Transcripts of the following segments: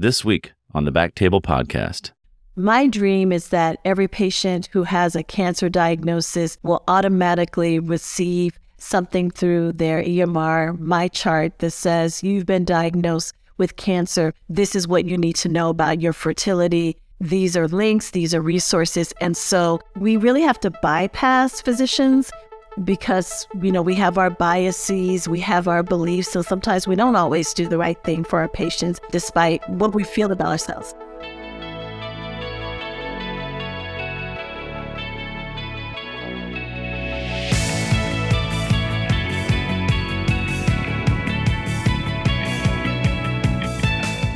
this week on the Back Table Podcast. My dream is that every patient who has a cancer diagnosis will automatically receive something through their EMR, my chart that says you've been diagnosed with cancer. This is what you need to know about your fertility. These are links, these are resources. And so we really have to bypass physicians because you know we have our biases we have our beliefs so sometimes we don't always do the right thing for our patients despite what we feel about ourselves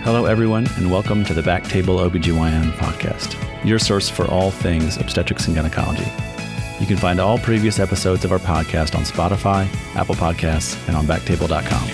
Hello, everyone, and welcome to the Back Table OBGYN podcast, your source for all things obstetrics and gynecology. You can find all previous episodes of our podcast on Spotify, Apple Podcasts, and on backtable.com.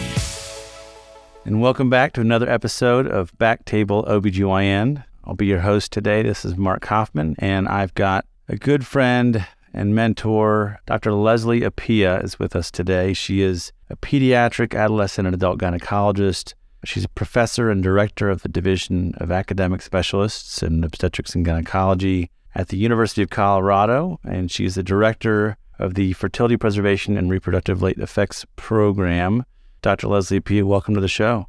And welcome back to another episode of Backtable OBGYN. I'll be your host today. This is Mark Hoffman, and I've got a good friend and mentor, Dr. Leslie Appiah, is with us today. She is a pediatric, adolescent, and adult gynecologist She's a professor and director of the Division of Academic Specialists in Obstetrics and Gynecology at the University of Colorado, and she's the director of the Fertility Preservation and Reproductive Late Effects Program. Dr. Leslie Appiah, welcome to the show.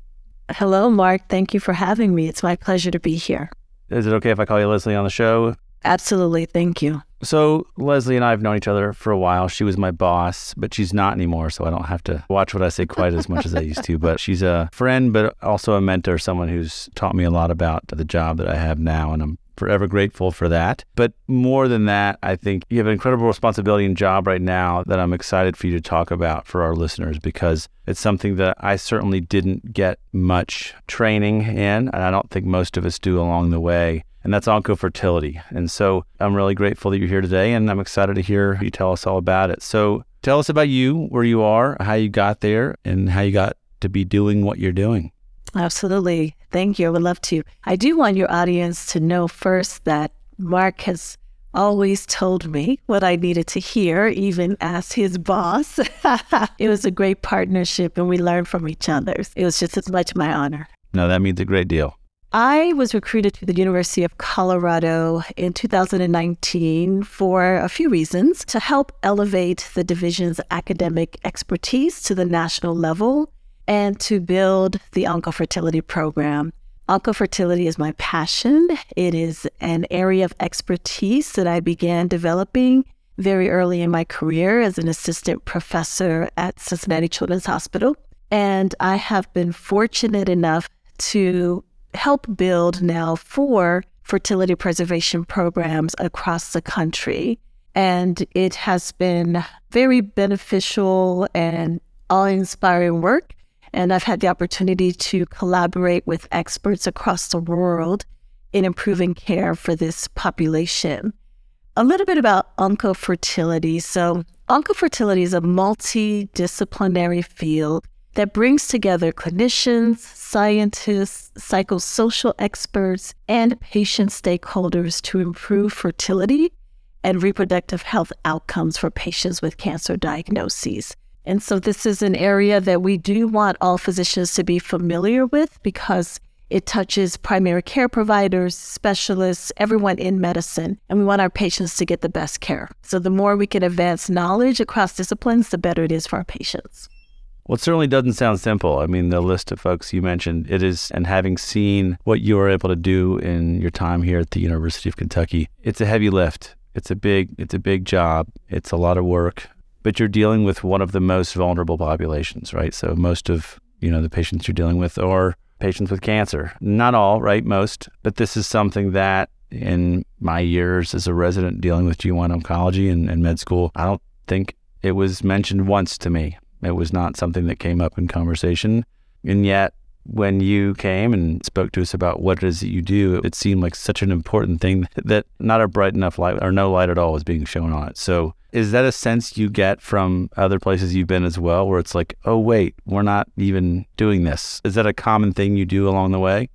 Hello, Mark. Thank you for having me. It's my pleasure to be here. Is it okay if I call you Leslie on the show? Absolutely. Thank you. So, Leslie and I have known each other for a while. She was my boss, but she's not anymore. So, I don't have to watch what I say quite as much as I used to. But she's a friend, but also a mentor, someone who's taught me a lot about the job that I have now. And I'm forever grateful for that. But more than that, I think you have an incredible responsibility and job right now that I'm excited for you to talk about for our listeners because it's something that I certainly didn't get much training in. And I don't think most of us do along the way and that's oncofertility. And so I'm really grateful that you're here today, and I'm excited to hear you tell us all about it. So tell us about you, where you are, how you got there, and how you got to be doing what you're doing. Absolutely. Thank you. I would love to. I do want your audience to know first that Mark has always told me what I needed to hear, even as his boss. it was a great partnership and we learned from each other. It was just as much my honor. No, that means a great deal. I was recruited to the University of Colorado in 2019 for a few reasons to help elevate the division's academic expertise to the national level and to build the oncofertility program. Oncofertility is my passion. It is an area of expertise that I began developing very early in my career as an assistant professor at Cincinnati Children's Hospital. And I have been fortunate enough to help build now four fertility preservation programs across the country. And it has been very beneficial and awe inspiring work. And I've had the opportunity to collaborate with experts across the world in improving care for this population. A little bit about oncofertility. So, oncofertility is a multidisciplinary field that brings together clinicians, scientists, psychosocial experts, and patient stakeholders to improve fertility and reproductive health outcomes for patients with cancer diagnoses. And so, this is an area that we do want all physicians to be familiar with because it touches primary care providers, specialists, everyone in medicine, and we want our patients to get the best care. So, the more we can advance knowledge across disciplines, the better it is for our patients. Well, it certainly doesn't sound simple. I mean, the list of folks you mentioned, it is, and having seen what you were able to do in your time here at the University of Kentucky, it's a heavy lift. It's a big, it's a big job. It's a lot of work, but you're dealing with one of the most vulnerable populations, right? So most of, you know, the patients you're dealing with are patients with cancer. Not all, right? Most, but this is something that in my years as a resident dealing with GYN oncology and, and med school, I don't think it was mentioned once to me. It was not something that came up in conversation. And yet, when you came and spoke to us about what it is that you do, it seemed like such an important thing that not a bright enough light or no light at all was being shown on it. So, is that a sense you get from other places you've been as well, where it's like, oh, wait, we're not even doing this? Is that a common thing you do along the way?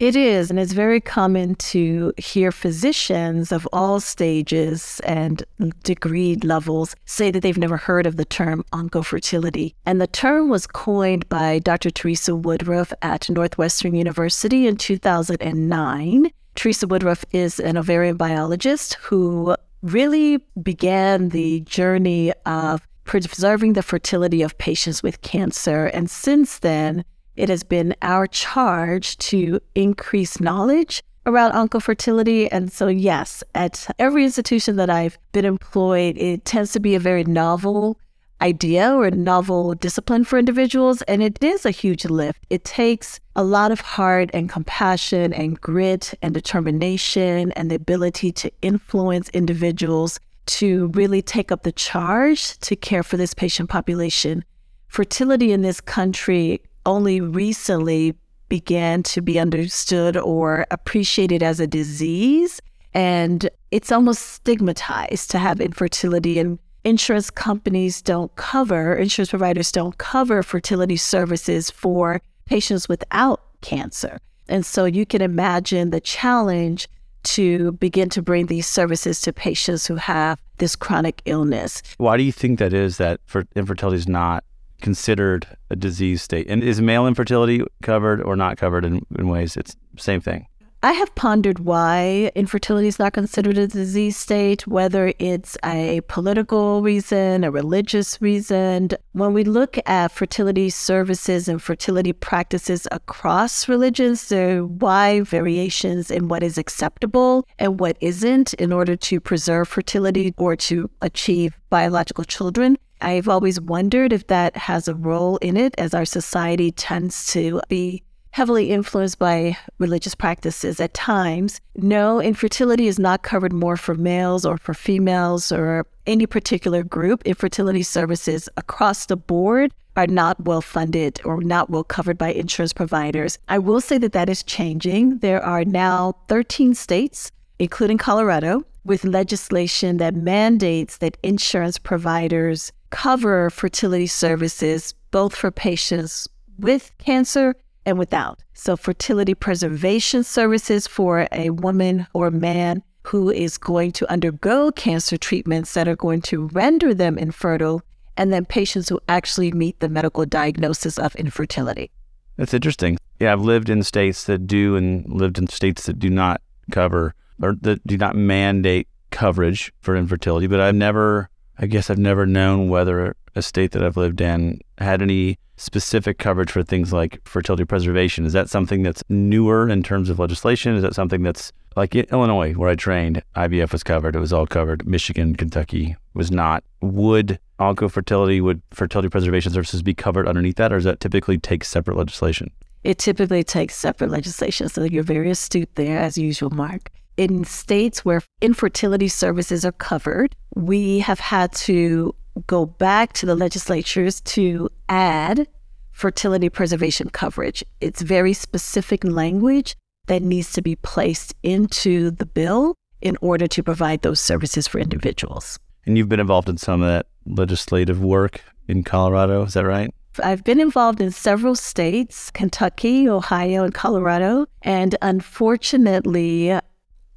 It is, and it's very common to hear physicians of all stages and degree levels say that they've never heard of the term oncofertility. And the term was coined by Dr. Teresa Woodruff at Northwestern University in 2009. Teresa Woodruff is an ovarian biologist who really began the journey of preserving the fertility of patients with cancer. And since then, it has been our charge to increase knowledge around oncofertility. And so, yes, at every institution that I've been employed, it tends to be a very novel idea or a novel discipline for individuals. And it is a huge lift. It takes a lot of heart and compassion and grit and determination and the ability to influence individuals to really take up the charge to care for this patient population. Fertility in this country only recently began to be understood or appreciated as a disease. And it's almost stigmatized to have infertility. And insurance companies don't cover, insurance providers don't cover fertility services for patients without cancer. And so you can imagine the challenge to begin to bring these services to patients who have this chronic illness. Why do you think that is that infertility is not considered a disease state? And is male infertility covered or not covered in, in ways? It's same thing. I have pondered why infertility is not considered a disease state, whether it's a political reason, a religious reason. When we look at fertility services and fertility practices across religions, there are wide variations in what is acceptable and what isn't in order to preserve fertility or to achieve biological children. I've always wondered if that has a role in it as our society tends to be heavily influenced by religious practices at times. No, infertility is not covered more for males or for females or any particular group. Infertility services across the board are not well funded or not well covered by insurance providers. I will say that that is changing. There are now 13 states, including Colorado, with legislation that mandates that insurance providers cover fertility services both for patients with cancer and without. So, fertility preservation services for a woman or man who is going to undergo cancer treatments that are going to render them infertile, and then patients who actually meet the medical diagnosis of infertility. That's interesting. Yeah, I've lived in states that do and lived in states that do not cover or that do not mandate coverage for infertility, but I've never, I guess I've never known whether a state that I've lived in had any specific coverage for things like fertility preservation. Is that something that's newer in terms of legislation? Is that something that's like in Illinois, where I trained, IVF was covered. It was all covered. Michigan, Kentucky was not. Would oncofertility, would fertility preservation services be covered underneath that, or does that typically take separate legislation? It typically takes separate legislation. So you're very astute there, as usual, Mark. In states where infertility services are covered, we have had to go back to the legislatures to add fertility preservation coverage. It's very specific language that needs to be placed into the bill in order to provide those services for individuals. And you've been involved in some of that legislative work in Colorado, is that right? I've been involved in several states Kentucky, Ohio, and Colorado. And unfortunately,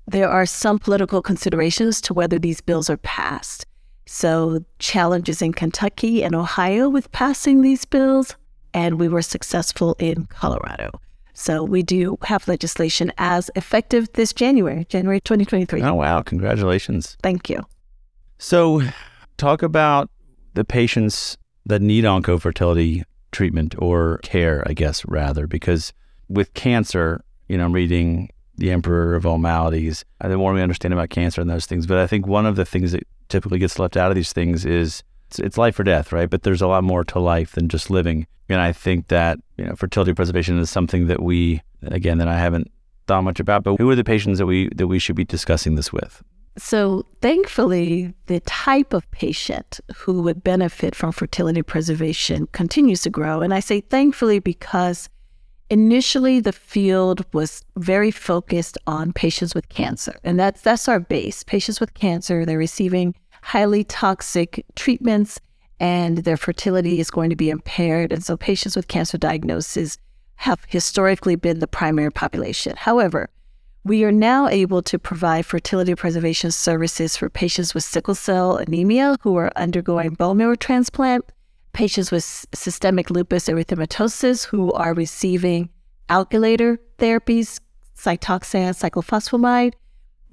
there are some political considerations to whether these bills are passed. So, challenges in Kentucky and Ohio with passing these bills, and we were successful in Colorado. So, we do have legislation as effective this January, January 2023. Oh, wow. Congratulations. Thank you. So, talk about the patients that need oncofertility treatment or care, I guess, rather, because with cancer, you know, I'm reading The Emperor of All Maladies. and The more we understand about cancer and those things, but I think one of the things that typically gets left out of these things is it's, it's life or death, right? But there's a lot more to life than just living. And I think that, you know, fertility preservation is something that we, again, that I haven't thought much about, but who are the patients that we, that we should be discussing this with? So, thankfully, the type of patient who would benefit from fertility preservation continues to grow. And I say thankfully because initially the field was very focused on patients with cancer. And that's that's our base. Patients with cancer, they're receiving highly toxic treatments and their fertility is going to be impaired. And so patients with cancer diagnosis have historically been the primary population. However, we are now able to provide fertility preservation services for patients with sickle cell anemia who are undergoing bone marrow transplant, patients with systemic lupus erythematosus who are receiving alkylator therapies, Cytoxan, cyclophosphamide,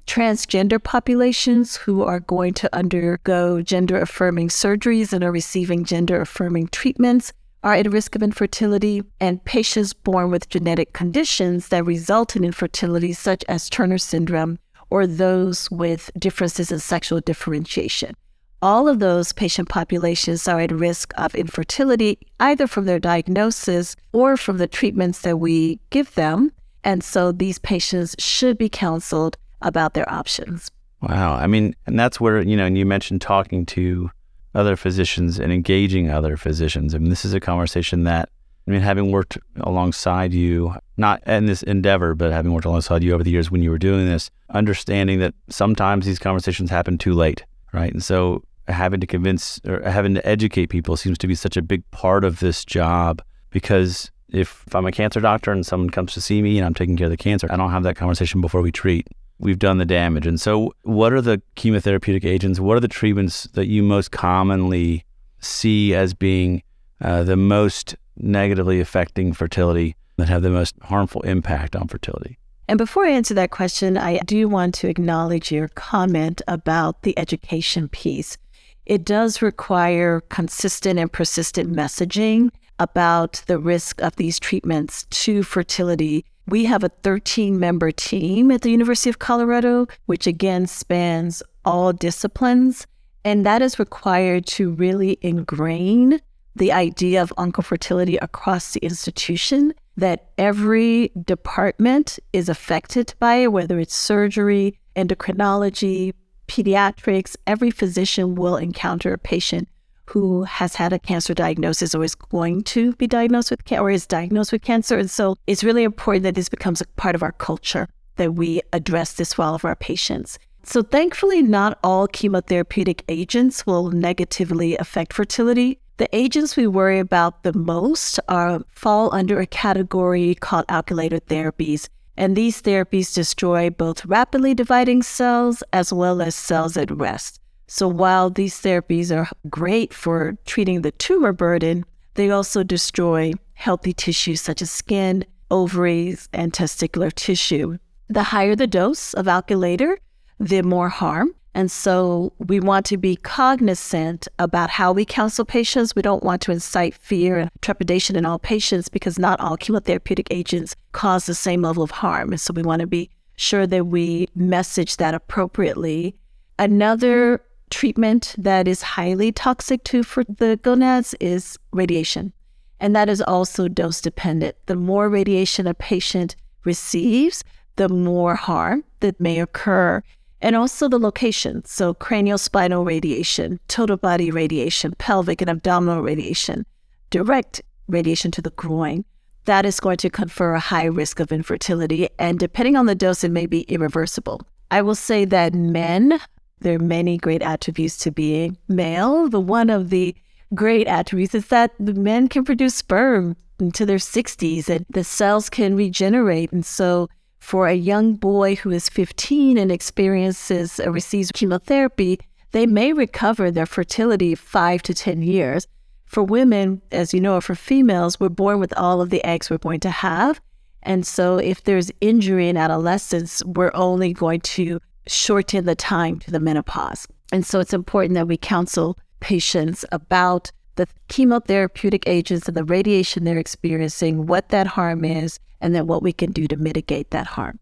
transgender populations who are going to undergo gender affirming surgeries and are receiving gender affirming treatments are at risk of infertility, and patients born with genetic conditions that result in infertility, such as Turner syndrome or those with differences in sexual differentiation. All of those patient populations are at risk of infertility, either from their diagnosis or from the treatments that we give them. And so these patients should be counseled about their options. Wow. I mean, and that's where, you know, and you mentioned talking to other physicians and engaging other physicians. I mean, this is a conversation that, I mean, having worked alongside you, not in this endeavor, but having worked alongside you over the years when you were doing this, understanding that sometimes these conversations happen too late, right? And so having to convince or having to educate people seems to be such a big part of this job because if, I'm a cancer doctor and someone comes to see me and I'm taking care of the cancer, I don't have that conversation before we treat we've done the damage. And so, what are the chemotherapeutic agents? What are the treatments that you most commonly see as being uh, the most negatively affecting fertility that have the most harmful impact on fertility? And before I answer that question, I do want to acknowledge your comment about the education piece. It does require consistent and persistent messaging about the risk of these treatments to fertility we have a 13 member team at the University of Colorado, which again spans all disciplines. And that is required to really ingrain the idea of oncofertility across the institution, that every department is affected by it, whether it's surgery, endocrinology, pediatrics, every physician will encounter a patient who has had a cancer diagnosis or is going to be diagnosed with cancer or is diagnosed with cancer. And so it's really important that this becomes a part of our culture, that we address this for of our patients. So thankfully, not all chemotherapeutic agents will negatively affect fertility. The agents we worry about the most are fall under a category called alkylator therapies. And these therapies destroy both rapidly dividing cells as well as cells at rest. So while these therapies are great for treating the tumor burden, they also destroy healthy tissues such as skin, ovaries, and testicular tissue. The higher the dose of alkylator, the more harm. And so we want to be cognizant about how we counsel patients. We don't want to incite fear and trepidation in all patients because not all chemotherapeutic agents cause the same level of harm. And so we want to be sure that we message that appropriately. Another treatment that is highly toxic to for the gonads is radiation. And that is also dose dependent. The more radiation a patient receives, the more harm that may occur. And also the location. So cranial spinal radiation, total body radiation, pelvic and abdominal radiation, direct radiation to the groin. That is going to confer a high risk of infertility. And depending on the dose, it may be irreversible. I will say that men there are many great attributes to being male. The one of the great attributes is that the men can produce sperm into their 60s and the cells can regenerate. And so, for a young boy who is 15 and experiences or receives chemotherapy, they may recover their fertility five to 10 years. For women, as you know, for females, we're born with all of the eggs we're going to have. And so, if there's injury in adolescence, we're only going to shorten the time to the menopause. And so it's important that we counsel patients about the chemotherapeutic agents and the radiation they're experiencing, what that harm is, and then what we can do to mitigate that harm.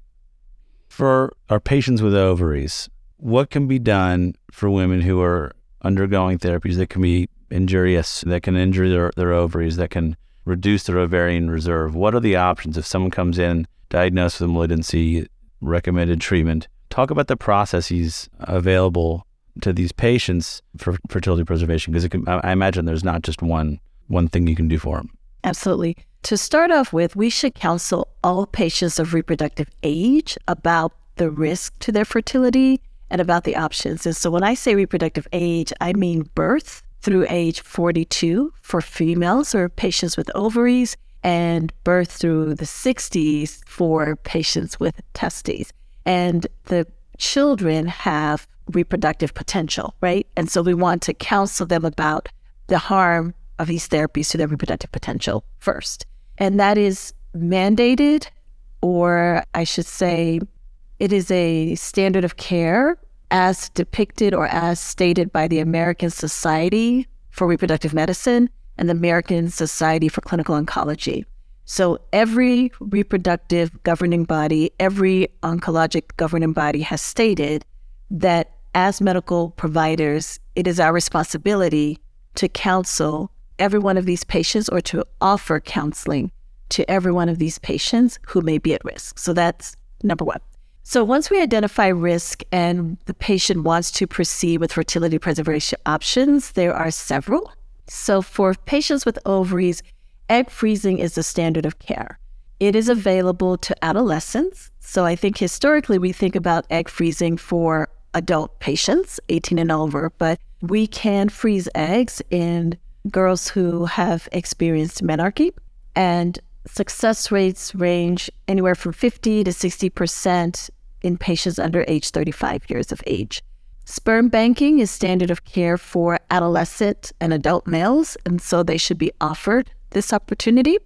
For our patients with ovaries, what can be done for women who are undergoing therapies that can be injurious, that can injure their, their ovaries, that can reduce their ovarian reserve? What are the options if someone comes in diagnosed with a malignancy, recommended treatment? talk about the processes available to these patients for fertility preservation because I imagine there's not just one one thing you can do for them. Absolutely. To start off with, we should counsel all patients of reproductive age about the risk to their fertility and about the options. And so when I say reproductive age, I mean birth through age 42 for females or patients with ovaries and birth through the 60s for patients with testes. And the children have reproductive potential, right? And so we want to counsel them about the harm of these therapies to their reproductive potential first. And that is mandated, or I should say, it is a standard of care as depicted or as stated by the American Society for Reproductive Medicine and the American Society for Clinical Oncology. So every reproductive governing body, every oncologic governing body has stated that as medical providers, it is our responsibility to counsel every one of these patients or to offer counseling to every one of these patients who may be at risk. So that's number one. So once we identify risk and the patient wants to proceed with fertility preservation options, there are several. So for patients with ovaries, egg freezing is the standard of care. It is available to adolescents. So I think historically we think about egg freezing for adult patients, 18 and over, but we can freeze eggs in girls who have experienced menarche. And success rates range anywhere from 50 to 60% in patients under age 35 years of age. Sperm banking is standard of care for adolescent and adult males, and so they should be offered this opportunity.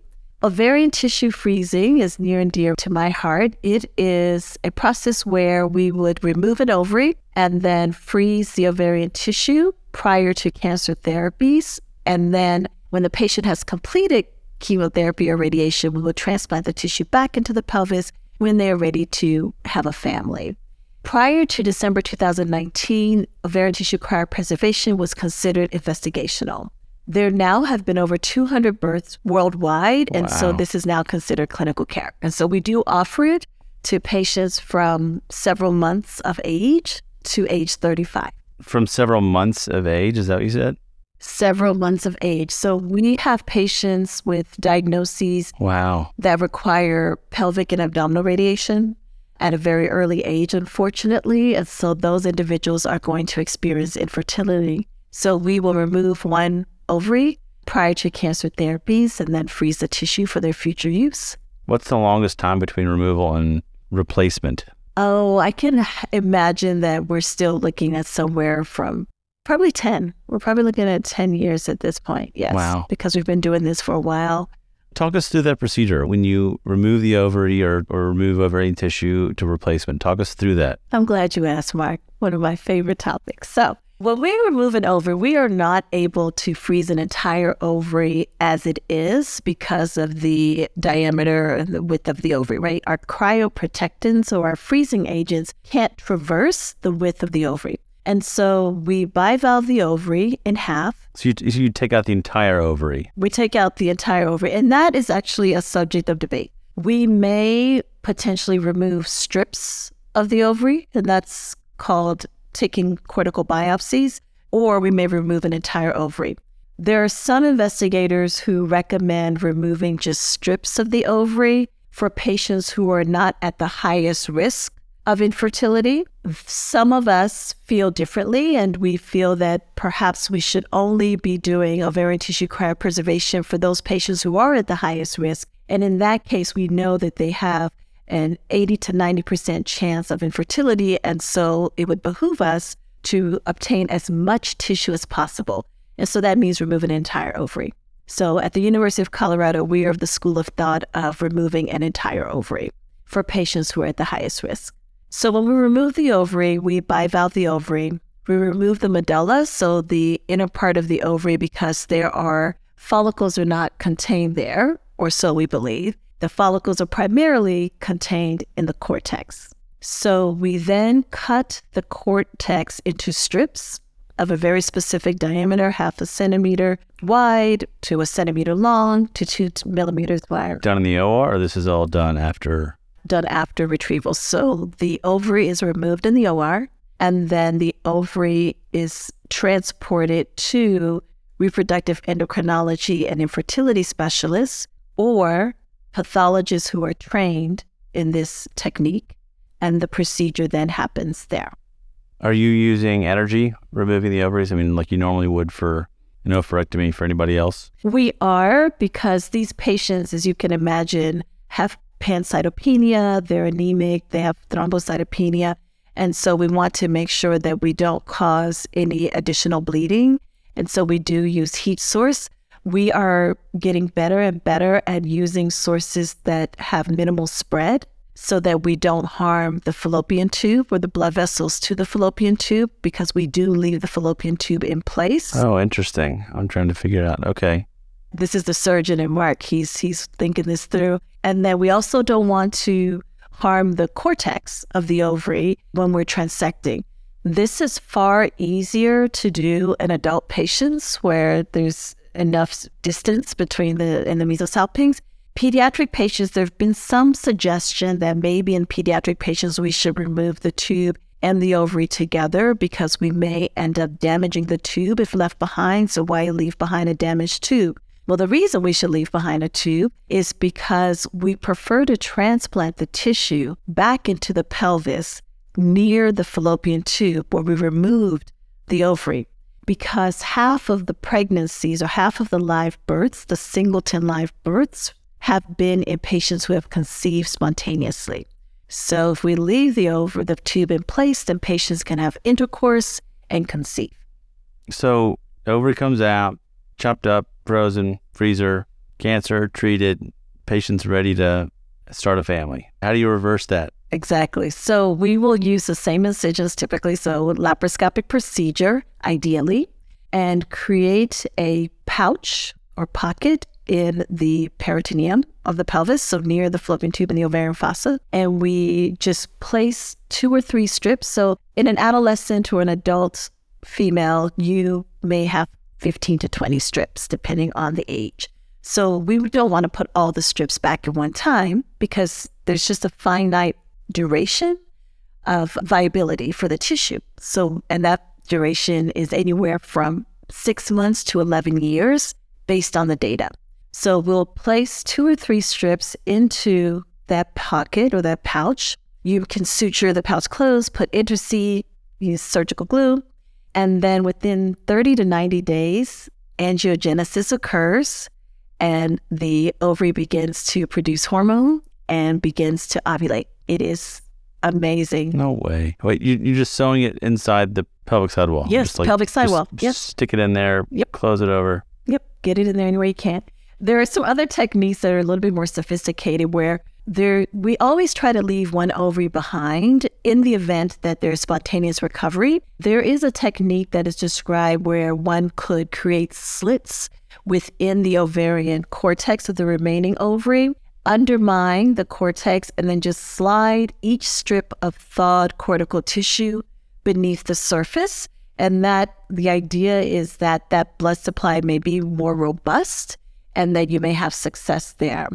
Ovarian tissue freezing is near and dear to my heart. It is a process where we would remove an ovary and then freeze the ovarian tissue prior to cancer therapies. And then when the patient has completed chemotherapy or radiation, we will transplant the tissue back into the pelvis when they are ready to have a family. Prior to December 2019, ovarian tissue cryopreservation was considered investigational. There now have been over 200 births worldwide, and so this is now considered clinical care. And so we do offer it to patients from several months of age to age 35. From several months of age, is that what you said? Several months of age. So we have patients with diagnoses wow. that require pelvic and abdominal radiation at a very early age, unfortunately. And so those individuals are going to experience infertility. So we will remove one ovary prior to cancer therapies and then freeze the tissue for their future use. What's the longest time between removal and replacement? Oh, I can imagine that we're still looking at somewhere from probably 10. We're probably looking at 10 years at this point. Yes. Wow. Because we've been doing this for a while. Talk us through that procedure when you remove the ovary or, or remove ovarian tissue to replacement. Talk us through that. I'm glad you asked, Mark. One of my favorite topics. So, when we remove an ovary, we are not able to freeze an entire ovary as it is because of the diameter and the width of the ovary, right? Our cryoprotectants or our freezing agents can't traverse the width of the ovary. And so we bivalve the ovary in half. So you, so you take out the entire ovary? We take out the entire ovary. And that is actually a subject of debate. We may potentially remove strips of the ovary, and that's called taking cortical biopsies, or we may remove an entire ovary. There are some investigators who recommend removing just strips of the ovary for patients who are not at the highest risk of infertility. Some of us feel differently, and we feel that perhaps we should only be doing ovarian tissue cryopreservation for those patients who are at the highest risk. And in that case, we know that they have an 80 to 90% chance of infertility. And so it would behoove us to obtain as much tissue as possible. And so that means remove an entire ovary. So at the University of Colorado, we are of the school of thought of removing an entire ovary for patients who are at the highest risk. So when we remove the ovary, we bivalve the ovary. We remove the medulla, so the inner part of the ovary, because there are follicles are not contained there, or so we believe. The follicles are primarily contained in the cortex. So we then cut the cortex into strips of a very specific diameter, half a centimeter wide to a centimeter long to two millimeters wide. Done in the OR, or this is all done after? Done after retrieval. So the ovary is removed in the OR, and then the ovary is transported to reproductive endocrinology and infertility specialists or pathologists who are trained in this technique, and the procedure then happens there. Are you using energy removing the ovaries? I mean, like you normally would for an oophorectomy for anybody else? We are because these patients, as you can imagine, have pancytopenia, they're anemic, they have thrombocytopenia. And so we want to make sure that we don't cause any additional bleeding. And so we do use heat source. We are getting better and better at using sources that have minimal spread so that we don't harm the fallopian tube or the blood vessels to the fallopian tube because we do leave the fallopian tube in place. Oh, interesting. I'm trying to figure it out. Okay. This is the surgeon in Mark. He's he's thinking this through. And then we also don't want to harm the cortex of the ovary when we're transecting. This is far easier to do in adult patients where there's enough distance between the and the mesosalpinx. Pediatric patients, there have been some suggestion that maybe in pediatric patients we should remove the tube and the ovary together because we may end up damaging the tube if left behind. So why leave behind a damaged tube? Well, the reason we should leave behind a tube is because we prefer to transplant the tissue back into the pelvis near the fallopian tube where we removed the ovary. Because half of the pregnancies or half of the live births, the singleton live births, have been in patients who have conceived spontaneously. So if we leave the over the tube in place, then patients can have intercourse and conceive. So ovary comes out, chopped up, frozen, freezer, cancer treated, patients ready to start a family. How do you reverse that? Exactly. So we will use the same incisions typically, so laparoscopic procedure, ideally, and create a pouch or pocket in the peritoneum of the pelvis, so near the fallopian tube and the ovarian fossa. And we just place two or three strips. So in an adolescent or an adult female, you may have 15 to 20 strips, depending on the age. So we don't want to put all the strips back at one time because there's just a finite duration of viability for the tissue. So, and that duration is anywhere from six months to 11 years based on the data. So we'll place two or three strips into that pocket or that pouch. You can suture the pouch closed, put Interceed, use surgical glue, and then within 30 to 90 days, angiogenesis occurs and the ovary begins to produce hormone and begins to ovulate. It is amazing. No way. Wait, you, you're just sewing it inside the pelvic sidewall? Yes, just like, pelvic sidewall. Just Yep. Stick it in there. Yep. Close it over. Yep, get it in there any way you can. There are some other techniques that are a little bit more sophisticated where there we always try to leave one ovary behind in the event that there's spontaneous recovery. There is a technique that is described where one could create slits within the ovarian cortex of the remaining ovary, undermine the cortex, and then just slide each strip of thawed cortical tissue beneath the surface. And that the idea is that that blood supply may be more robust and that you may have success there.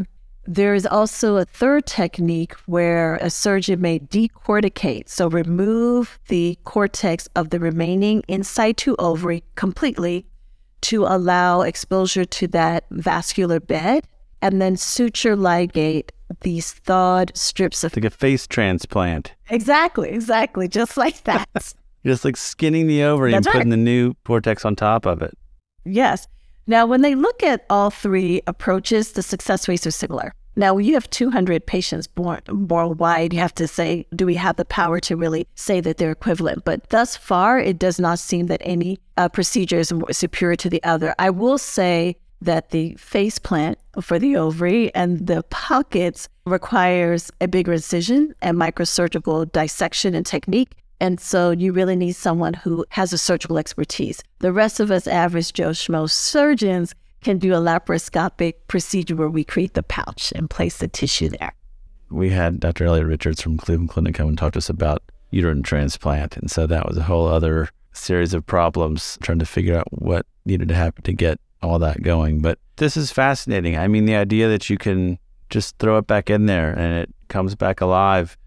There is also a third technique where a surgeon may decorticate, so remove the cortex of the remaining in situ ovary completely to allow exposure to that vascular bed, and then suture ligate these thawed strips of. Like a face transplant. Exactly, exactly, just like that. Just like skinning the ovary That's and right. putting the new cortex on top of it. Yes. Now, when they look at all three approaches, the success rates are similar. Now, you have 200 patients born worldwide. You have to say, do we have the power to really say that they're equivalent? But thus far, it does not seem that any uh, procedure is superior to the other. I will say that the face plant for the ovary and the pockets requires a bigger incision and microsurgical dissection and technique. And so you really need someone who has a surgical expertise. The rest of us average Joe Schmo surgeons can do a laparoscopic procedure where we create the pouch and place the tissue there. We had Dr. Elliott Richards from Cleveland Clinic come and talk to us about uterine transplant. And so that was a whole other series of problems trying to figure out what needed to happen to get all that going. But this is fascinating. I mean, the idea that you can just throw it back in there and it comes back alive,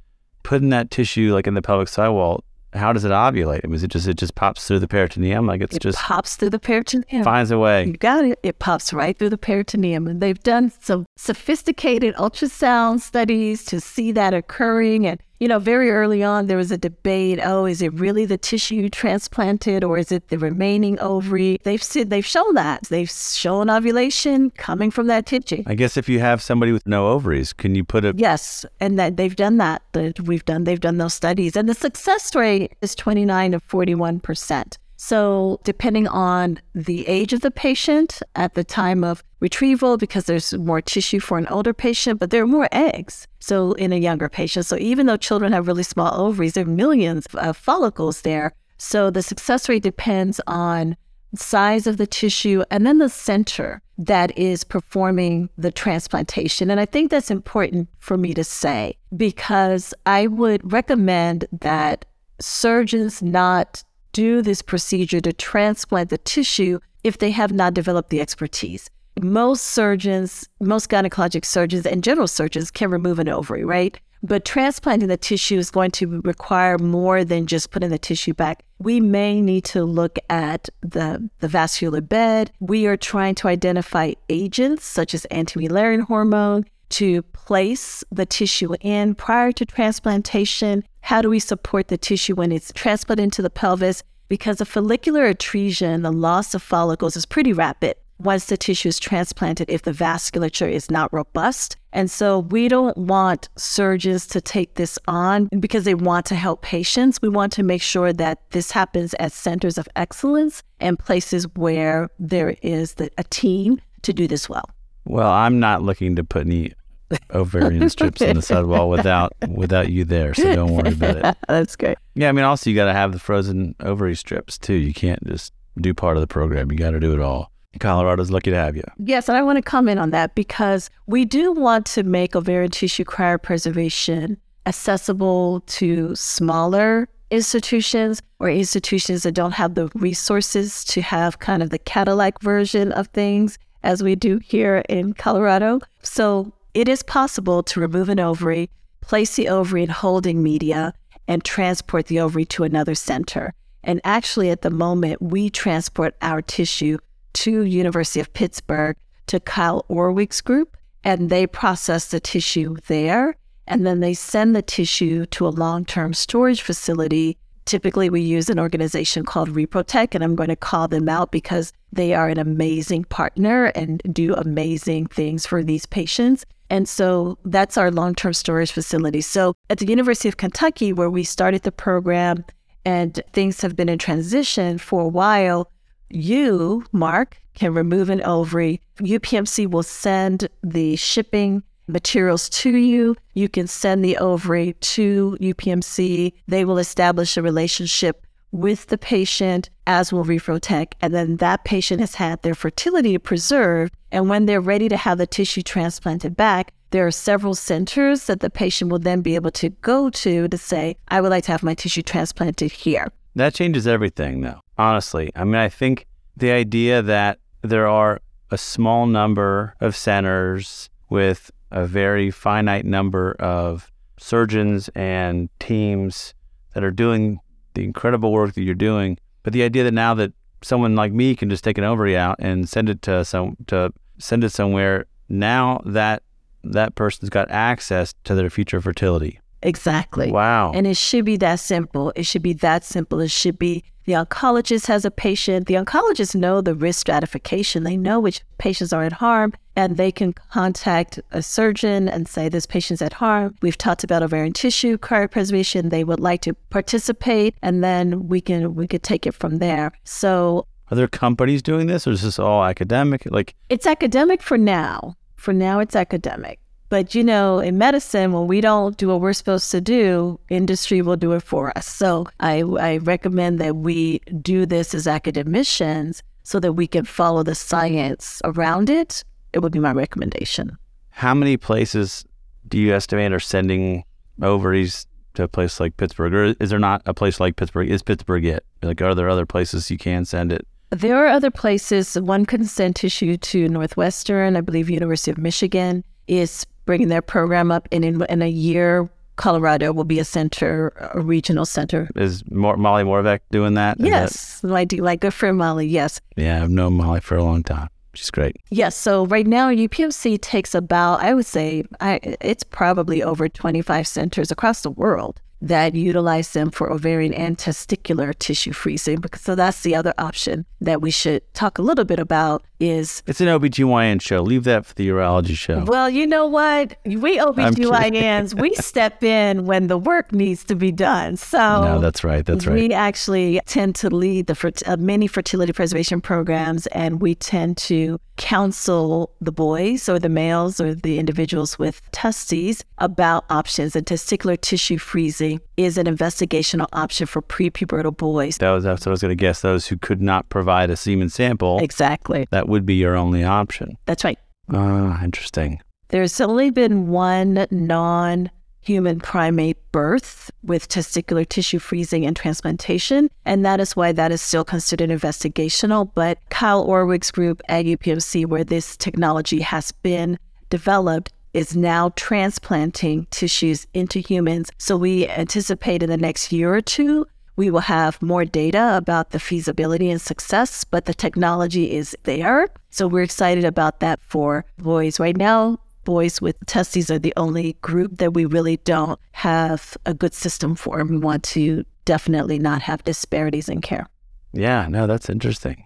putting that tissue like in the pelvic sidewall, how does it ovulate? I mean, is it just it just pops through the peritoneum? Like it's It just pops through the peritoneum. finds a way. You got it. It pops right through the peritoneum. And they've done some sophisticated ultrasound studies to see that occurring. And you know, very early on, there was a debate. Oh, is it really the tissue you transplanted, or is it the remaining ovary? They've said they've shown that they've shown ovulation coming from that tissue. I guess if you have somebody with no ovaries, can you put a yes, and that they've done that. That we've done. They've done those studies, and the success rate is twenty nine to forty one percent. So, depending on the age of the patient at the time of retrieval, because there's more tissue for an older patient, but there are more eggs. So, in a younger patient. So, even though children have really small ovaries, there are millions of follicles there. So, the success rate depends on size of the tissue and then the center that is performing the transplantation. And I think that's important for me to say because I would recommend that surgeons not do this procedure to transplant the tissue if they have not developed the expertise. Most surgeons, most gynecologic surgeons, and general surgeons can remove an ovary, right? But transplanting the tissue is going to require more than just putting the tissue back. We may need to look at the, the vascular bed. We are trying to identify agents such as anti hormone to place the tissue in prior to transplantation? How do we support the tissue when it's transplanted into the pelvis? Because a follicular atresia, the loss of follicles, is pretty rapid once the tissue is transplanted if the vasculature is not robust. And so we don't want surgeons to take this on because they want to help patients. We want to make sure that this happens at centers of excellence and places where there is the, a team to do this well. Well, I'm not looking to put any ovarian strips in the side wall without without you there. So don't worry about it. That's great. Yeah, I mean, also you got to have the frozen ovary strips too. You can't just do part of the program. You got to do it all. Colorado's lucky to have you. Yes, and I want to comment on that because we do want to make ovarian tissue cryopreservation accessible to smaller institutions or institutions that don't have the resources to have kind of the Cadillac version of things as we do here in Colorado. So it is possible to remove an ovary, place the ovary in holding media, and transport the ovary to another center. And actually, at the moment, we transport our tissue to University of Pittsburgh to Kyle Orwig's group, and they process the tissue there, and then they send the tissue to a long-term storage facility. Typically, we use an organization called Reprotech, and I'm going to call them out because they are an amazing partner and do amazing things for these patients. And so that's our long term storage facility. So at the University of Kentucky, where we started the program and things have been in transition for a while, you, Mark, can remove an ovary. UPMC will send the shipping materials to you. You can send the ovary to UPMC. They will establish a relationship with the patient, as will Reprotech, and then that patient has had their fertility preserved. And when they're ready to have the tissue transplanted back, there are several centers that the patient will then be able to go to to say, I would like to have my tissue transplanted here. That changes everything, though, honestly. I mean, I think the idea that there are a small number of centers with a very finite number of surgeons and teams that are doing the incredible work that you're doing. But the idea that now that someone like me can just take an ovary out and send it to some to send it somewhere, now that that person's got access to their future fertility. Exactly. Wow. And it should be that simple. It should be that simple. It should be the oncologist has a patient. The oncologists know the risk stratification. They know which patients are at harm, and they can contact a surgeon and say, This patient's at harm. We've talked about ovarian tissue cryopreservation. They would like to participate, and then we can we could take it from there. So are there companies doing this or is this all academic? Like it's academic for now. For now it's academic. But you know, in medicine, when we don't do what we're supposed to do, industry will do it for us. So I, I recommend that we do this as academicians so that we can follow the science around it. It would be my recommendation. How many places do you estimate are sending ovaries to a place like Pittsburgh? Or is there not a place like Pittsburgh? Is Pittsburgh it? Like, are there other places you can send it? There are other places. One can send tissue to Northwestern, I believe University of Michigan is bringing their program up. And in, in a year, Colorado will be a center, a regional center. Is Molly Moravek doing that? Yes, that... I do. Like good friend Molly. Yes. Yeah, I've known Molly for a long time. She's great. Yes. So right now, UPMC takes about, I would say, I, it's probably over 25 centers across the world that utilize them for ovarian and testicular tissue freezing. Because, so that's the other option that we should talk a little bit about is It's an OBGYN show. Leave that for the urology show. well, you know what? We OBGYNs, we step in when the work needs to be done. So No, that's right. That's right. we actually tend to lead the uh, many fertility preservation programs, and we tend to counsel the boys or the males or the individuals with testes about options. And testicular tissue freezing is an investigational option for prepubertal boys. That was that's what I was going to guess. Those who could not provide a semen sample, Exactly. that would be your only option. That's right. Ah, interesting. There's only been one non human primate birth with testicular tissue freezing and transplantation, and that is why that is still considered investigational. But Kyle Orwig's group at UPMC, where this technology has been developed, is now transplanting tissues into humans. So we anticipate in the next year or two, we will have more data about the feasibility and success, but the technology is there. So we're excited about that for boys. Right now, boys with testes are the only group that we really don't have a good system for. And we want to definitely not have disparities in care. Yeah, no, that's interesting.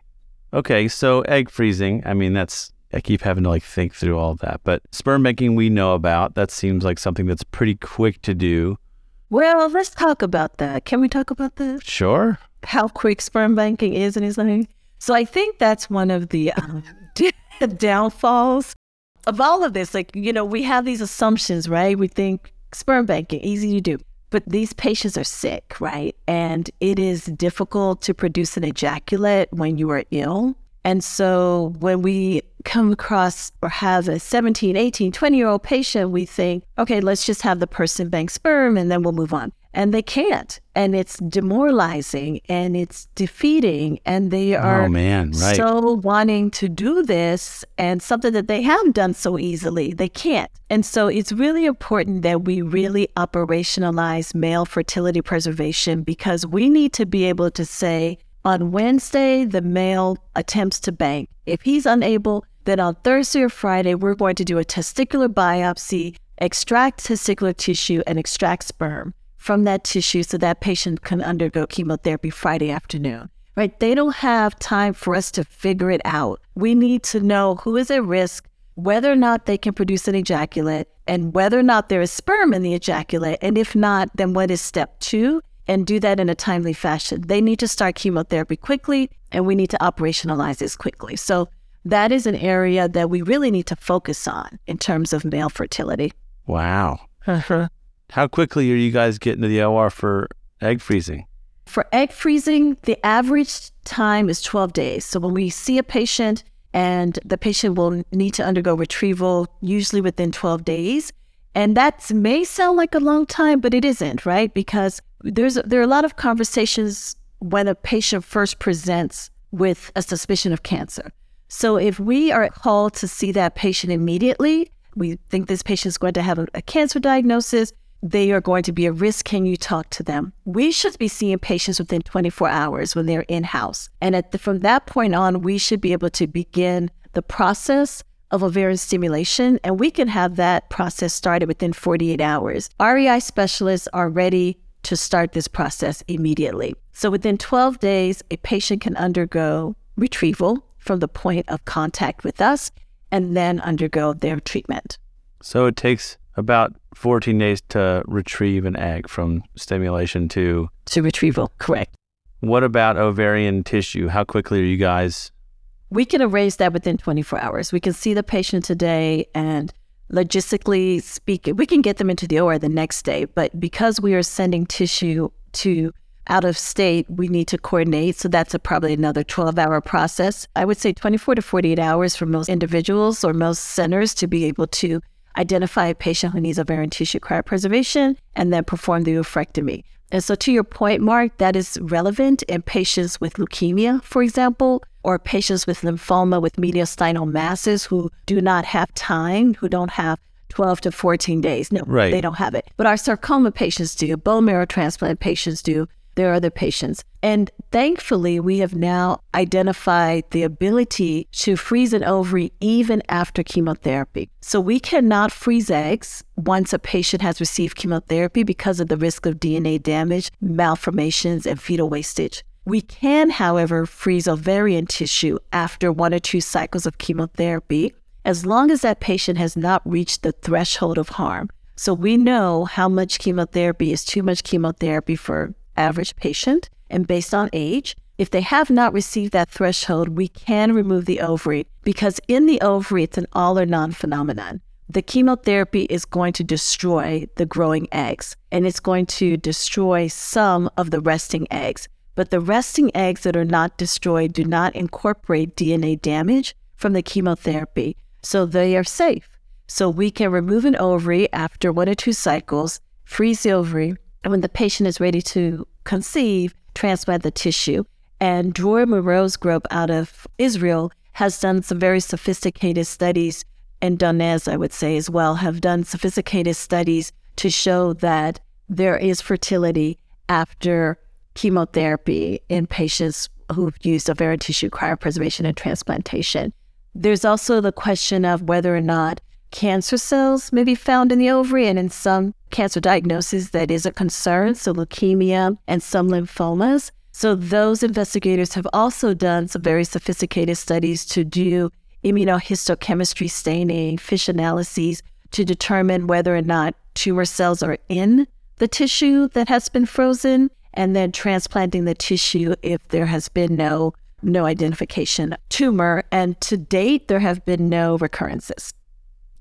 Okay, so egg freezing. I mean, that's I keep having to like think through all of that. But sperm banking we know about. That seems like something that's pretty quick to do. Well, let's talk about that. Can we talk about that? Sure. How quick sperm banking is and is not? So I think that's one of the um, downfalls of all of this. Like, you know, we have these assumptions, right? We think sperm banking, easy to do. But these patients are sick, right? And it is difficult to produce an ejaculate when you are ill. And so when we come across or have a 17, 18, 20 year old patient, we think, okay, let's just have the person bank sperm and then we'll move on. And they can't. And it's demoralizing and it's defeating. And they oh, are oh man, right. so wanting to do this and something that they have done so easily, they can't. And so it's really important that we really operationalize male fertility preservation because we need to be able to say, on Wednesday, the male attempts to bank. If he's unable, then on Thursday or Friday, we're going to do a testicular biopsy, extract testicular tissue, and extract sperm from that tissue so that patient can undergo chemotherapy Friday afternoon. Right? They don't have time for us to figure it out. We need to know who is at risk, whether or not they can produce an ejaculate, and whether or not there is sperm in the ejaculate. And if not, then what is step two? And do that in a timely fashion. They need to start chemotherapy quickly, and we need to operationalize this quickly. So that is an area that we really need to focus on in terms of male fertility. wow. Uh-huh. How quickly are you guys getting to the OR for egg freezing? For egg freezing, the average time is 12 days. So when we see a patient and the patient will need to undergo retrieval, usually within 12 days. And that may sound like a long time, but it isn't, right? Because there's there are a lot of conversations when a patient first presents with a suspicion of cancer. So if we are called to see that patient immediately, we think this patient is going to have a, a cancer diagnosis, they are going to be a risk. Can you talk to them? We should be seeing patients within 24 hours when they're in house. And at the, from that point on, we should be able to begin the process of ovarian stimulation, and we can have that process started within 48 hours. REI specialists are ready to start this process immediately. So within 12 days, a patient can undergo retrieval from the point of contact with us and then undergo their treatment. So it takes about 14 days to retrieve an egg from stimulation to To retrieval, correct. what about ovarian tissue? How quickly are you guys? We can erase that within 24 hours. We can see the patient today and logistically speaking, we can get them into the OR the next day. But because we are sending tissue to out of state, we need to coordinate. So that's a, probably another 12 hour process. I would say 24 to 48 hours for most individuals or most centers to be able to identify a patient who needs ovarian tissue cryopreservation and then perform the oophorectomy. And so, to your point, Mark, that is relevant in patients with leukemia, for example, or patients with lymphoma with mediastinal masses who do not have time, who don't have 12 to 14 days. No, Right. they don't have it. But our sarcoma patients do, bone marrow transplant patients do, there are other patients. And thankfully, we have now identified the ability to freeze an ovary even after chemotherapy. So we cannot freeze eggs once a patient has received chemotherapy because of the risk of DNA damage, malformations, and fetal wastage. We can, however, freeze ovarian tissue after one or two cycles of chemotherapy as long as that patient has not reached the threshold of harm. So we know how much chemotherapy is too much chemotherapy for average patient and based on age. If they have not received that threshold, we can remove the ovary because in the ovary, it's an all or none phenomenon. The chemotherapy is going to destroy the growing eggs and it's going to destroy some of the resting eggs. But the resting eggs that are not destroyed do not incorporate DNA damage from the chemotherapy. So they are safe. So we can remove an ovary after one or two cycles, freeze the ovary, when the patient is ready to conceive, transplant the tissue. And Dror Meirow Group out of Israel has done some very sophisticated studies, and Donnez, I would say as well, have done sophisticated studies to show that there is fertility after chemotherapy in patients who've used ovarian tissue cryopreservation and transplantation. There's also the question of whether or not cancer cells may be found in the ovary, and in some cancer diagnoses, that is a concern. So, leukemia and some lymphomas. So, those investigators have also done some very sophisticated studies to do immunohistochemistry staining, FISH analyses to determine whether or not tumor cells are in the tissue that has been frozen and then transplanting the tissue if there has been no no identification tumor and to date there have been no recurrences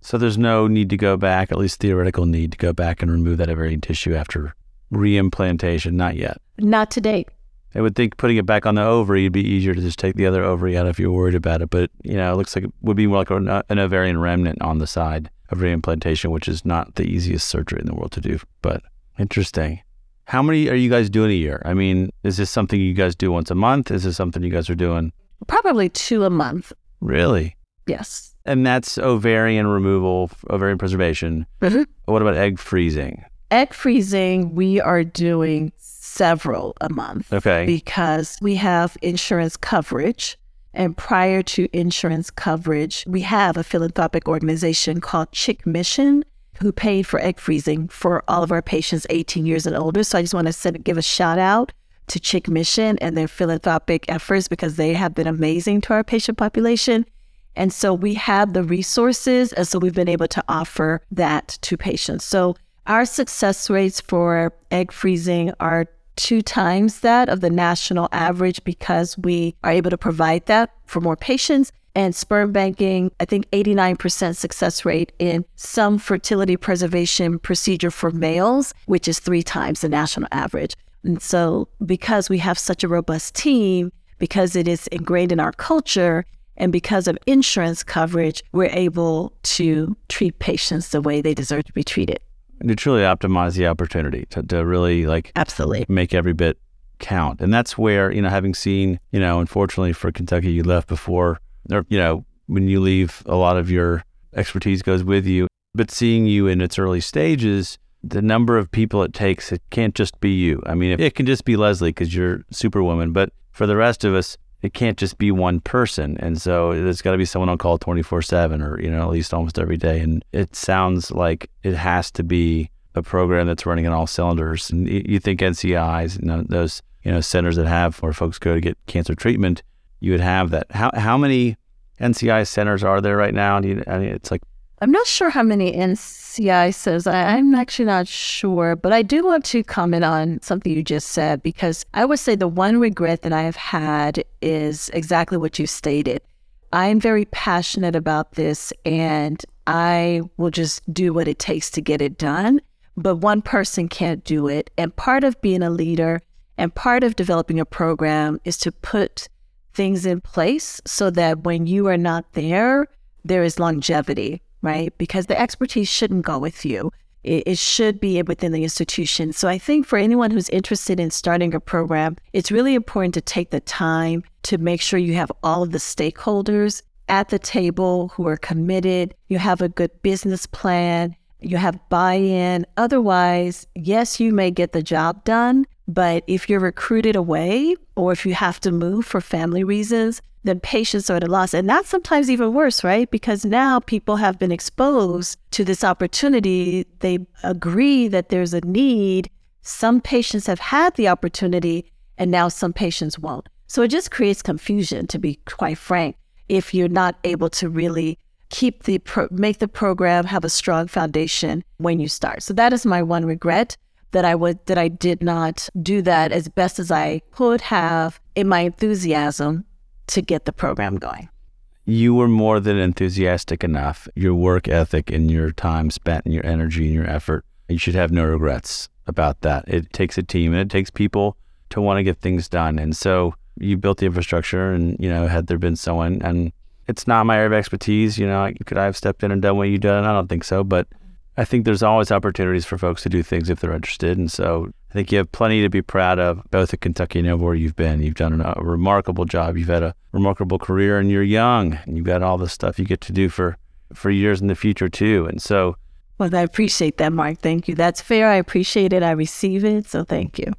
so there's no need to go back at least theoretical need to go back and remove that ovarian tissue after reimplantation not yet not to date I would think putting it back on the ovary would be easier to just take the other ovary out if you're worried about it. But, you know, it looks like it would be more like an, an ovarian remnant on the side of reimplantation, which is not the easiest surgery in the world to do. But interesting. How many are you guys doing a year? I mean, is this something you guys do once a month? Is this something you guys are doing? Probably two a month. Really? Yes. And that's ovarian removal, ovarian preservation. Mm-hmm. What about egg freezing? Egg freezing, we are doing several a month. Okay. Because we have insurance coverage. And prior to insurance coverage, we have a philanthropic organization called Chick Mission who paid for egg freezing for all of our patients 18 years and older. So I just want to send, give a shout out to Chick Mission and their philanthropic efforts because they have been amazing to our patient population. And so we have the resources, and so we've been able to offer that to patients. So our success rates for egg freezing are two times that of the national average because we are able to provide that for more patients and sperm banking, I think 89% success rate in some fertility preservation procedure for males, which is three times the national average. And so, because we have such a robust team, because it is ingrained in our culture, and because of insurance coverage, we're able to treat patients the way they deserve to be treated. And to truly optimize the opportunity to, to really like absolutely make every bit count. And that's where, you know, having seen, you know, unfortunately for Kentucky, you left before or you know when you leave a lot of your expertise goes with you but seeing you in its early stages the number of people it takes it can't just be you i mean it can just be leslie because you're superwoman but for the rest of us it can't just be one person and so there's got to be someone on call 24-7 or you know at least almost every day and it sounds like it has to be a program that's running on all cylinders and you think ncis and those you know centers that have where folks go to get cancer treatment you would have that. How how many NCI centers are there right now? And you, I mean, it's like I'm not sure how many NCI says. I, I'm actually not sure, but I do want to comment on something you just said because I would say the one regret that I have had is exactly what you stated. I am very passionate about this and I will just do what it takes to get it done. But one person can't do it. And part of being a leader and part of developing a program is to put things in place so that when you are not there, there is longevity, right? Because the expertise shouldn't go with you. It, it should be within the institution. So I think for anyone who's interested in starting a program, it's really important to take the time to make sure you have all of the stakeholders at the table who are committed, you have a good business plan, you have buy in. Otherwise, yes, you may get the job done, But if you're recruited away or if you have to move for family reasons, then patients are at a loss. And that's sometimes even worse, right? Because now people have been exposed to this opportunity. They agree that there's a need. Some patients have had the opportunity, and now some patients won't. So it just creates confusion, to be quite frank, if you're not able to really keep the pro- make the program have a strong foundation when you start. So that is my one regret that I would that I did not do that as best as I could have in my enthusiasm to get the program going. You were more than enthusiastic enough. Your work ethic and your time spent and your energy and your effort, you should have no regrets about that. It takes a team and it takes people to want to get things done. And so you built the infrastructure and, you know, had there been someone and it's not my area of expertise, you know, could I have stepped in and done what you done? I don't think so, but I think there's always opportunities for folks to do things if they're interested. And so I think you have plenty to be proud of, both at Kentucky and everywhere you've been. You've done a remarkable job. You've had a remarkable career, and you're young, and you've got all the stuff you get to do for for years in the future too. And so, well, I appreciate that, Mark. Thank you. That's fair. I appreciate it. I receive it. So thank you.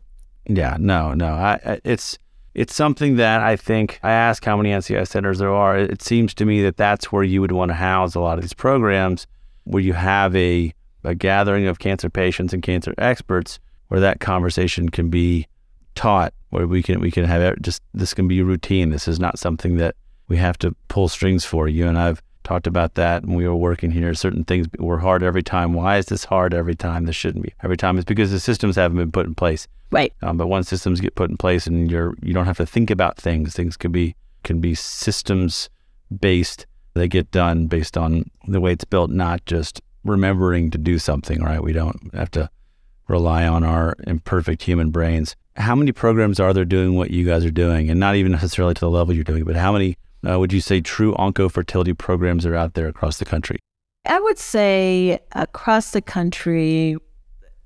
Yeah. No. No. I, I it's it's something that I think I ask how many NCI centers there are. It seems to me that that's where you would want to house a lot of these programs, where you have a a gathering of cancer patients and cancer experts where that conversation can be taught where we can we can have just this can be routine. This is not something that we have to pull strings for. You and I've talked about that and we were working here. Certain things were hard every time. Why is this hard every time? This shouldn't be every time. It's because the systems haven't been put in place. Right. Um, but once systems get put in place and you're you don't have to think about things things can be can be systems based they get done based on the way it's built not just remembering to do something right we don't have to rely on our imperfect human brains. How many programs are there doing what you guys are doing, and not even necessarily to the level you're doing, but how many uh, would you say true oncofertility programs are out there across the country? I would say across the country,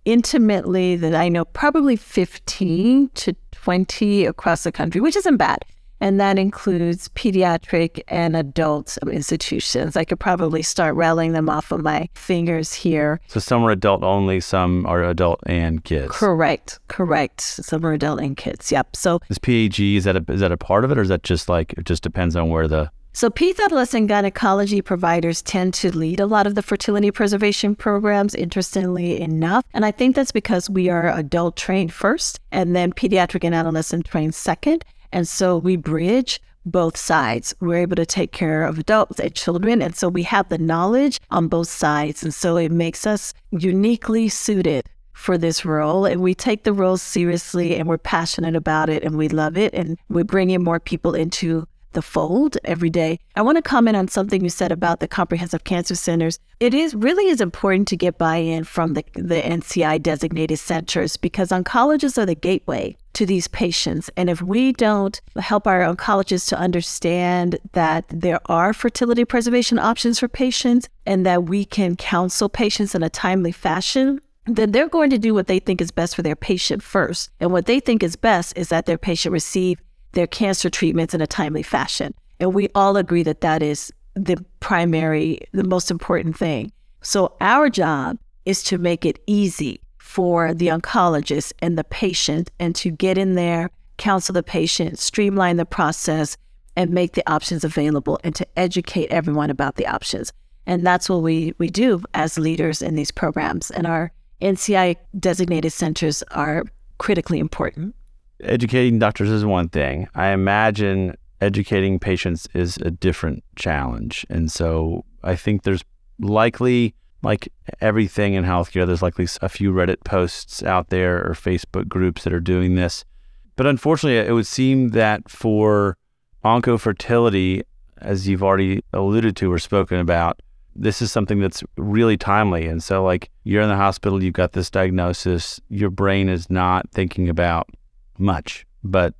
intimately, that I know probably 15 to 20 across the country, which isn't bad and that includes pediatric and adult institutions. I could probably start rattling them off of my fingers here. So some are adult only, some are adult and kids. Correct, correct. Some are adult and kids. Yep. So is PAG is that a, is that a part of it, or is that just like it just depends on where the so, peds adolescent gynecology providers tend to lead a lot of the fertility preservation programs, interestingly enough. And I think that's because we are adult trained first and then pediatric and adolescent trained second. And so we bridge both sides. We're able to take care of adults and children. And so we have the knowledge on both sides. And so it makes us uniquely suited for this role. And we take the role seriously and we're passionate about it and we love it. And we're bringing more people into the fold every day. I want to comment on something you said about the comprehensive cancer centers. It is really is important to get buy-in from the, the NCI designated centers because oncologists are the gateway to these patients. And if we don't help our oncologists to understand that there are fertility preservation options for patients and that we can counsel patients in a timely fashion, then they're going to do what they think is best for their patient first. And what they think is best is that their patient receive their cancer treatments in a timely fashion. And we all agree that that is the primary, the most important thing. So our job is to make it easy for the oncologist and the patient and to get in there, counsel the patient, streamline the process, and make the options available and to educate everyone about the options. And that's what we, we do as leaders in these programs. And our NCI designated centers are critically important educating doctors is one thing. I imagine educating patients is a different challenge. And so I think there's likely, like everything in healthcare, there's likely a few Reddit posts out there or Facebook groups that are doing this. But unfortunately, it would seem that for oncofertility, as you've already alluded to or spoken about, this is something that's really timely. And so, like, you're in the hospital, you've got this diagnosis, your brain is not thinking about much, but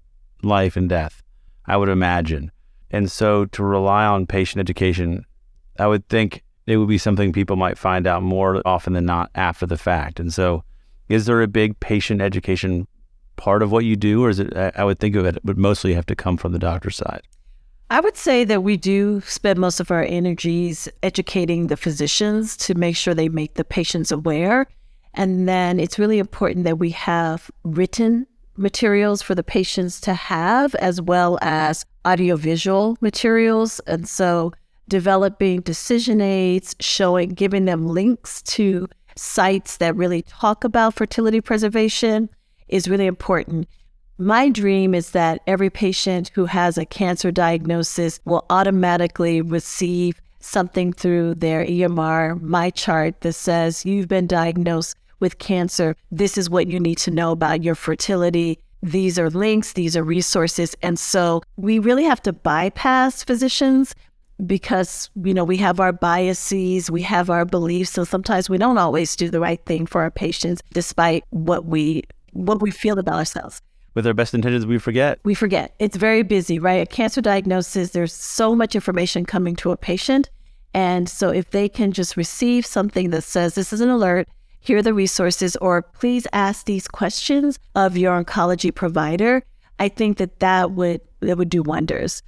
life and death, I would imagine. And so to rely on patient education, I would think it would be something people might find out more often than not after the fact. And so, is there a big patient education part of what you do, or is it? I would think of it would mostly have to come from the doctor's side. I would say that we do spend most of our energies educating the physicians to make sure they make the patients aware And then it's really important that we have written materials for the patients to have, as well as audiovisual materials. And so developing decision aids, showing, giving them links to sites that really talk about fertility preservation is really important. My dream is that every patient who has a cancer diagnosis will automatically receive something through their EMR, my chart that says, You've been diagnosed with cancer. This is what you need to know about your fertility. These are links, these are resources. And so we really have to bypass physicians because you know we have our biases we have our beliefs so sometimes we don't always do the right thing for our patients despite what we what we feel about ourselves with our best intentions we forget we forget it's very busy right a cancer diagnosis there's so much information coming to a patient and so if they can just receive something that says this is an alert here are the resources or please ask these questions of your oncology provider. I think that that would that would do wonders.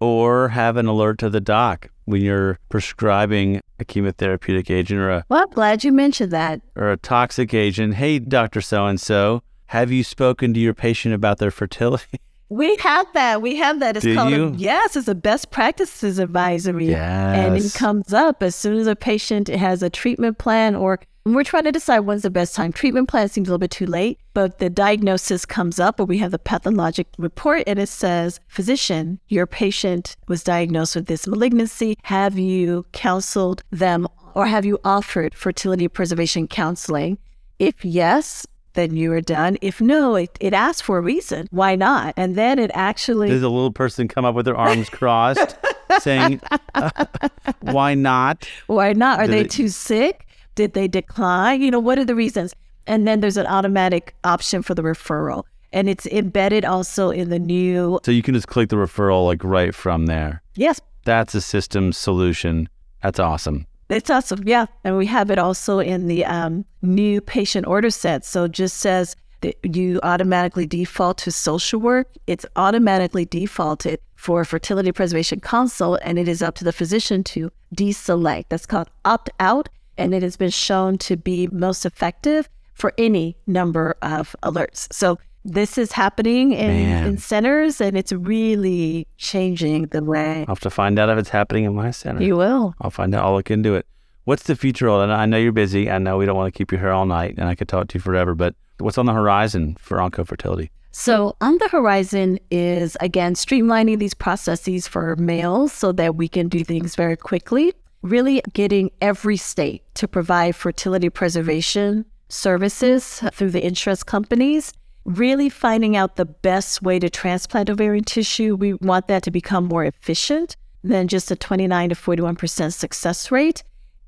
Or have an alert to the doc when you're prescribing a chemotherapeutic agent or a well i'm glad you mentioned that. or a toxic agent. Hey dr so and so have you spoken to your patient about their fertility? We have that. We have that. It's Do called you? A, yes it's a best practices advisory. Yes. and it comes up as soon as a patient has a treatment plan or we're trying to decide when's the best time. Treatment plan seems a little bit too late, but the diagnosis comes up or we have the pathologic report and it says, physician, your patient was diagnosed with this malignancy. Have you counseled them or have you offered fertility preservation counseling? If yes, then you are done. If no, it, it asks for a reason. Why not? And then it actually. Does a little person come up with their arms crossed saying, uh, why not? Why not? Are Did they it- too sick? Did they decline? You know, what are the reasons? And then there's an automatic option for the referral. And it's embedded also in the new, So you can just click the referral like right from there. yes, That's a system solution. That's awesome. It's awesome. Yeah. And we have it also in the um, new patient order set. So it just says that you automatically default to social work. It's automatically defaulted for fertility preservation consult, and it is up to the physician to deselect. That's called opt out. And it has been shown to be most effective for any number of alerts. So this is happening in, in centers, and it's really changing the way I'll have to find out if it's happening in my center. you will. I'll find out. I'll look into it. What's the future? And I know you're busy. I know we don't want to keep you here all night, and I could talk to you forever. But what's on the horizon for oncofertility? So, on the horizon is again streamlining these processes for males so that we can do things very quickly. Really getting every state to provide fertility preservation services through the insurance companies. Really finding out the best way to transplant ovarian tissue. We want that to become more efficient than just a 29 to 41% success rate.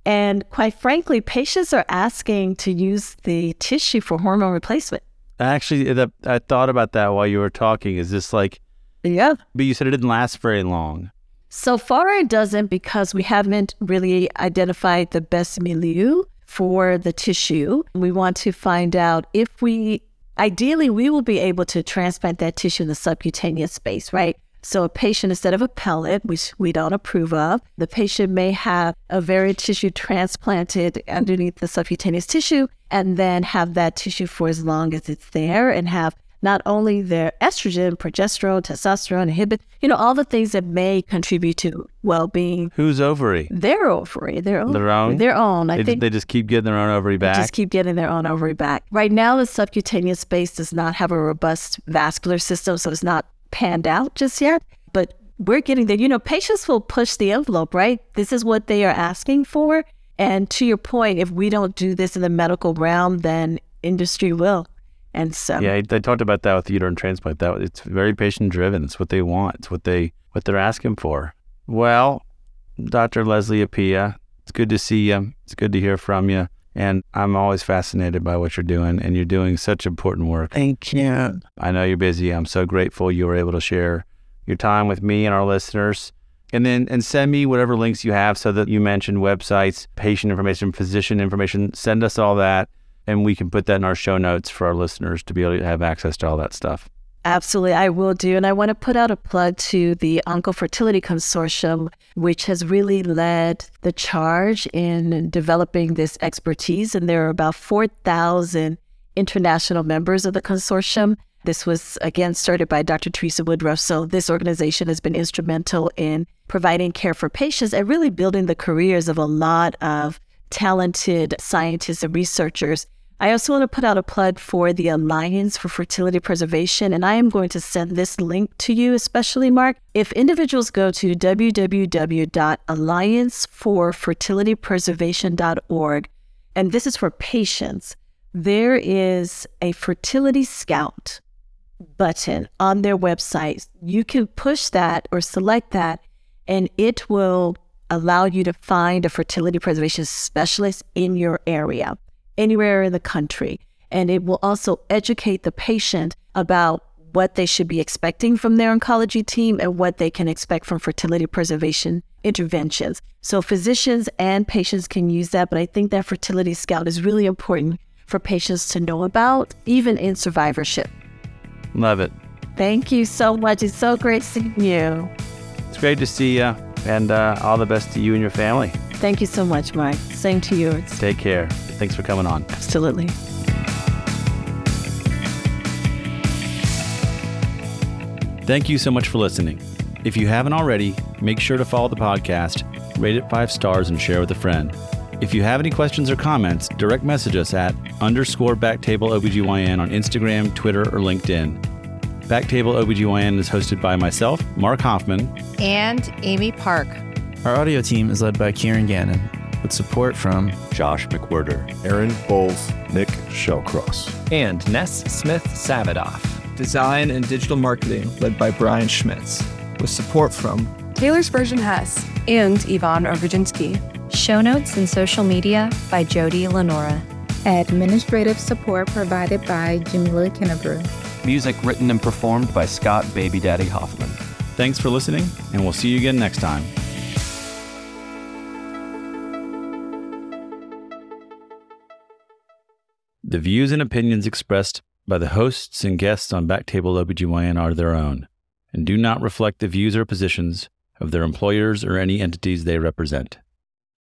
And quite frankly, patients are asking to use the tissue for hormone replacement. Actually, the, I thought about that while you were talking. Is this like, Yeah. but you said it didn't last very long. So far, it doesn't because we haven't really identified the best milieu for the tissue. We want to find out if we, ideally, we will be able to transplant that tissue in the subcutaneous space, right? So a patient, instead of a pellet, which we don't approve of, the patient may have ovarian tissue transplanted underneath the subcutaneous tissue and then have that tissue for as long as it's there and have not only their estrogen, progesterone, testosterone, inhibin, you know, all the things that may contribute to well-being. Whose ovary? Their ovary, their own, Their own? their own. I They, think they just keep getting their own ovary back. just keep getting their own ovary back. Right now, the subcutaneous space does not have a robust vascular system, so it's not panned out just yet. But we're getting there. You know, patients will push the envelope, right? This is what they are asking for. And to your point, if we don't do this in the medical realm, then industry will. And so, yeah, they talked about that with uterine transplant. That it's very patient driven. It's what they want. It's what they what they're asking for. Well, Dr. Leslie Appiah, it's good to see you. It's good to hear from you. And I'm always fascinated by what you're doing, and you're doing such important work. Thank you. I know you're busy. I'm so grateful you were able to share your time with me and our listeners. And then and send me whatever links you have so that you mentioned websites, patient information, physician information. Send us all that and we can put that in our show notes for our listeners to be able to have access to all that stuff. Absolutely, I will do. And I want to put out a plug to the Oncofertility Consortium, which has really led the charge in developing this expertise. And there are about 4,000 international members of the consortium. This was again started by Dr. Teresa Woodruff. So, this organization has been instrumental in providing care for patients and really building the careers of a lot of talented scientists and researchers I also want to put out a plug for the Alliance for Fertility Preservation, and I am going to send this link to you, especially Mark. If individuals go to www.allianceforfertilitypreservation.org, and this is for patients, there is a fertility scout button on their website. You can push that or select that, and it will allow you to find a fertility preservation specialist in your area anywhere in the country. And it will also educate the patient about what they should be expecting from their oncology team and what they can expect from fertility preservation interventions. So physicians and patients can use that, but I think that fertility scout is really important for patients to know about, even in survivorship. Love it. Thank you so much. It's so great seeing you. It's great to see you, and uh, all the best to you and your family. Thank you so much, Mike. Same to you. Take care. Thanks for coming on. Absolutely. Thank you so much for listening. If you haven't already, make sure to follow the podcast, rate it five stars, and share with a friend. If you have any questions or comments, direct message us at underscore Backtable OBGYN on Instagram, Twitter, or LinkedIn. Backtable OBGYN is hosted by myself, Mark Hoffman, and Amy Park. Our audio team is led by Kieran Gannon, with support from Josh McWhirter, Aaron Bowles, Nick Shellcross, and Ness Smith Savadoff. Design and digital marketing led by Brian Schmitz, with support from Taylor Spurgeon Hess and Ivan Orgojinsky. Show notes and social media by Jody Lenora. Administrative support provided by Jamila Kennebrew. Music written and performed by Scott Baby Daddy Hoffman. Thanks for listening, and we'll see you again next time. The views and opinions expressed by the hosts and guests on Backtable OBGYN are their own and do not reflect the views or positions of their employers or any entities they represent.